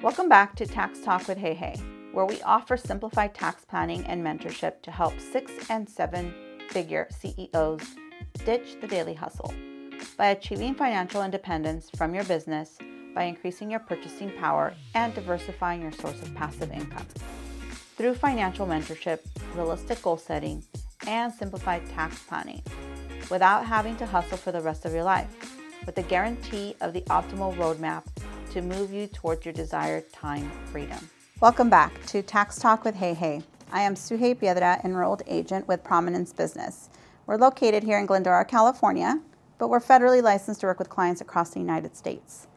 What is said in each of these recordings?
Welcome back to Tax Talk with Hey Hey, where we offer simplified tax planning and mentorship to help six and seven figure CEOs ditch the daily hustle by achieving financial independence from your business by increasing your purchasing power and diversifying your source of passive income. Through financial mentorship, realistic goal setting, and simplified tax planning without having to hustle for the rest of your life, with the guarantee of the optimal roadmap to move you towards your desired time freedom. Welcome back to Tax Talk with Hey Hey. I am Suhey Piedra, enrolled agent with Prominence Business. We're located here in Glendora, California, but we're federally licensed to work with clients across the United States.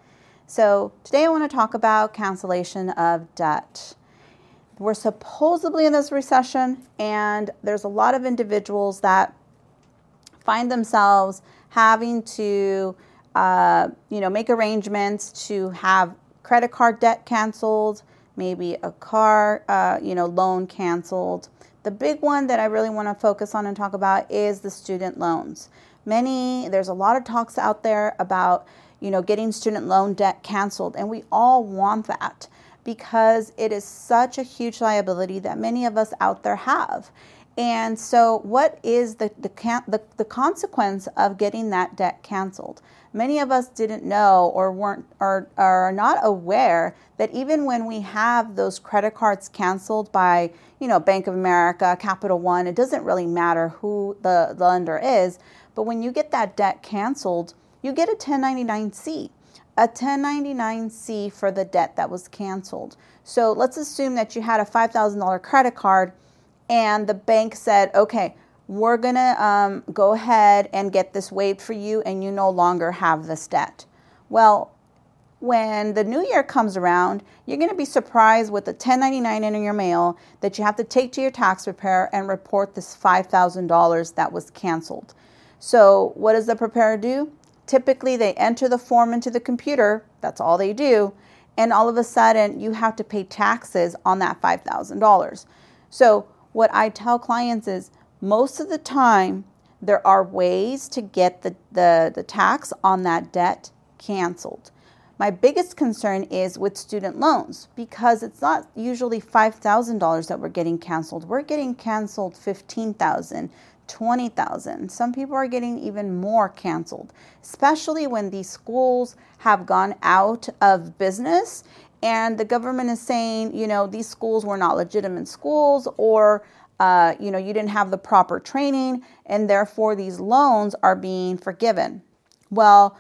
So today I want to talk about cancellation of debt. We're supposedly in this recession, and there's a lot of individuals that find themselves having to, uh, you know, make arrangements to have credit card debt canceled, maybe a car, uh, you know, loan canceled. The big one that I really want to focus on and talk about is the student loans. Many, there's a lot of talks out there about you know, getting student loan debt canceled. And we all want that because it is such a huge liability that many of us out there have. And so, what is the, the, the, the, consequence of getting that debt canceled? Many of us didn't know or weren't or are not aware that even when we have those credit cards canceled by, you know, Bank of America, Capital One, it doesn't really matter who the, the lender is, but when you get that debt canceled, you get a 1099C. A 1099C for the debt that was canceled. So let's assume that you had a $5,000 credit card and the bank said, okay, we're going to um, go ahead and get this waived for you and you no longer have this debt. Well, when the new year comes around, you're going to be surprised with the 1099 in your mail that you have to take to your tax preparer and report this $5,000 that was canceled. So, what does the preparer do? Typically, they enter the form into the computer, that's all they do, and all of a sudden you have to pay taxes on that $5,000. So, what I tell clients is most of the time, there are ways to get the, the, the tax on that debt canceled. My biggest concern is with student loans because it's not usually $5,000 that we're getting canceled. We're getting canceled 15,000, 20,000. Some people are getting even more canceled, especially when these schools have gone out of business and the government is saying, you know, these schools were not legitimate schools or uh, you know, you didn't have the proper training and therefore these loans are being forgiven. Well,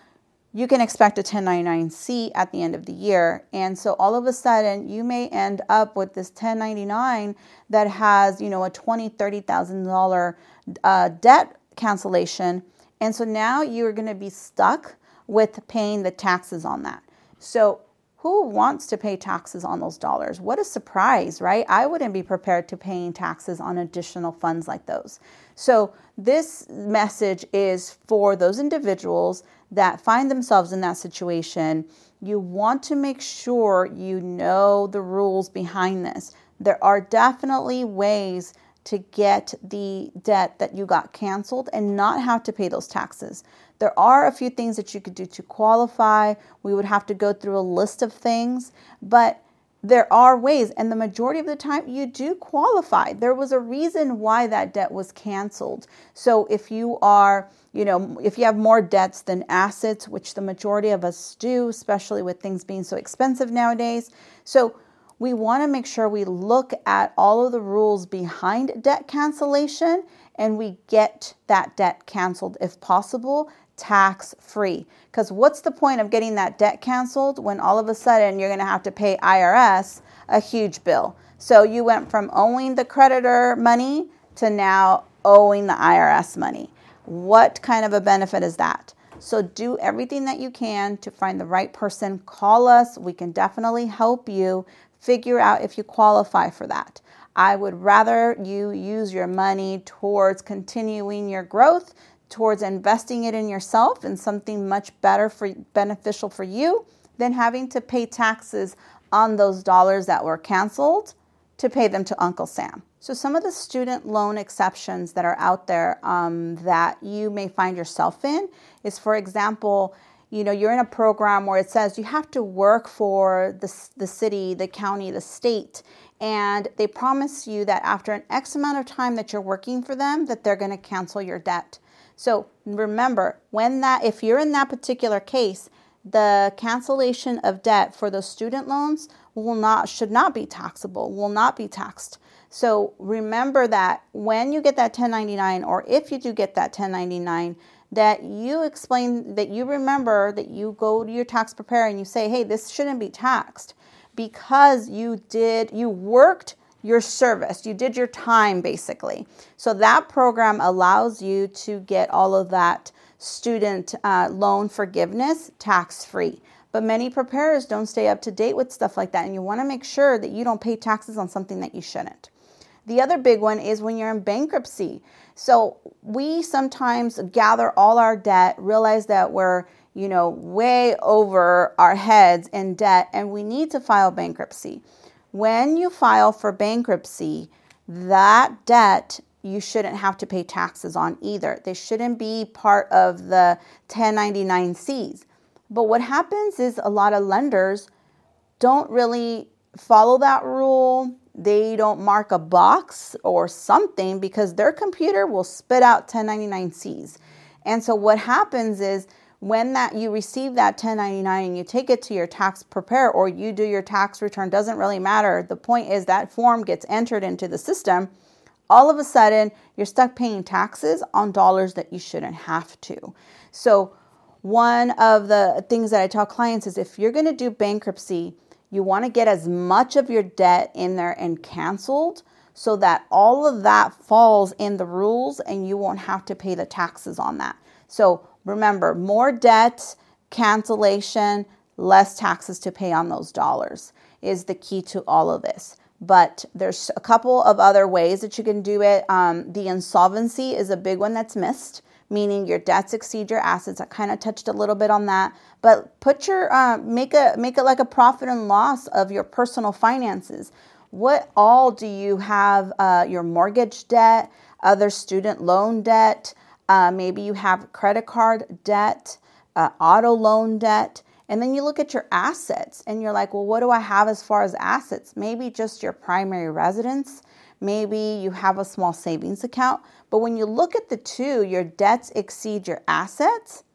you can expect a 1099C at the end of the year. And so all of a sudden you may end up with this 1099 that has, you know, a twenty, thirty thousand dollar uh, debt cancellation. And so now you're going to be stuck with paying the taxes on that. So who wants to pay taxes on those dollars? What a surprise, right? I wouldn't be prepared to paying taxes on additional funds like those. So this message is for those individuals that find themselves in that situation, you want to make sure you know the rules behind this. There are definitely ways to get the debt that you got canceled and not have to pay those taxes. There are a few things that you could do to qualify. We would have to go through a list of things, but there are ways, and the majority of the time you do qualify. There was a reason why that debt was canceled. So if you are, you know, if you have more debts than assets, which the majority of us do, especially with things being so expensive nowadays. So we want to make sure we look at all of the rules behind debt cancellation and we get that debt canceled if possible tax free. Because what's the point of getting that debt canceled when all of a sudden you're going to have to pay IRS a huge bill? So you went from owing the creditor money to now owing the IRS money. What kind of a benefit is that? So do everything that you can to find the right person. Call us. We can definitely help you figure out if you qualify for that. I would rather you use your money towards continuing your growth towards investing it in yourself and something much better for beneficial for you than having to pay taxes on those dollars that were canceled to pay them to Uncle Sam. So, some of the student loan exceptions that are out there um, that you may find yourself in is, for example, you know you're in a program where it says you have to work for the, the city the county the state and they promise you that after an x amount of time that you're working for them that they're going to cancel your debt so remember when that if you're in that particular case the cancellation of debt for those student loans will not should not be taxable will not be taxed. So remember that when you get that 1099 or if you do get that 1099 that you explain that you remember that you go to your tax preparer and you say, hey, this shouldn't be taxed because you did, you worked your service, you did your time basically. So that program allows you to get all of that student uh, loan forgiveness tax free. But many preparers don't stay up to date with stuff like that, and you want to make sure that you don't pay taxes on something that you shouldn't. The other big one is when you're in bankruptcy. So we sometimes gather all our debt, realize that we're, you know, way over our heads in debt and we need to file bankruptcy. When you file for bankruptcy, that debt you shouldn't have to pay taxes on either. They shouldn't be part of the 1099Cs. But what happens is a lot of lenders don't really follow that rule they don't mark a box or something because their computer will spit out 1099Cs. And so what happens is when that you receive that 1099 and you take it to your tax preparer or you do your tax return doesn't really matter. The point is that form gets entered into the system. All of a sudden, you're stuck paying taxes on dollars that you shouldn't have to. So, one of the things that I tell clients is if you're going to do bankruptcy, you want to get as much of your debt in there and canceled so that all of that falls in the rules and you won't have to pay the taxes on that. So remember, more debt, cancellation, less taxes to pay on those dollars is the key to all of this. But there's a couple of other ways that you can do it. Um, the insolvency is a big one that's missed meaning your debts exceed your assets. I kind of touched a little bit on that, but put your uh, make a make it like a profit and loss of your personal finances. What all do you have? Uh, your mortgage debt, other student loan debt. Uh, maybe you have credit card debt, uh, auto loan debt. And then you look at your assets and you're like, well, what do I have as far as assets? Maybe just your primary residence. Maybe you have a small savings account. But when you look at the two, your debts exceed your assets,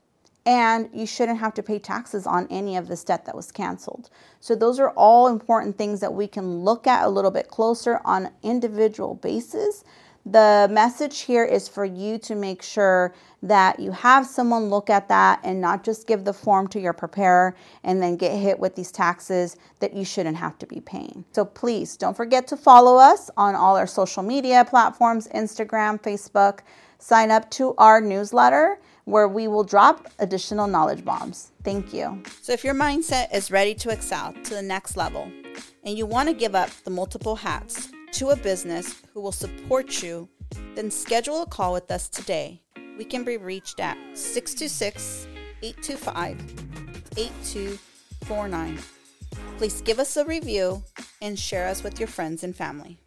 and you shouldn't have to pay taxes on any of this debt that was canceled. So, those are all important things that we can look at a little bit closer on individual basis the message here is for you to make sure that you have someone look at that and not just give the form to your preparer and then get hit with these taxes that you shouldn't have to be paying. So please don't forget to follow us on all our social media platforms Instagram, Facebook. Sign up to our newsletter where we will drop additional knowledge bombs. Thank you. So, if your mindset is ready to excel to the next level and you want to give up the multiple hats, to a business who will support you, then schedule a call with us today. We can be reached at 626 825 8249. Please give us a review and share us with your friends and family.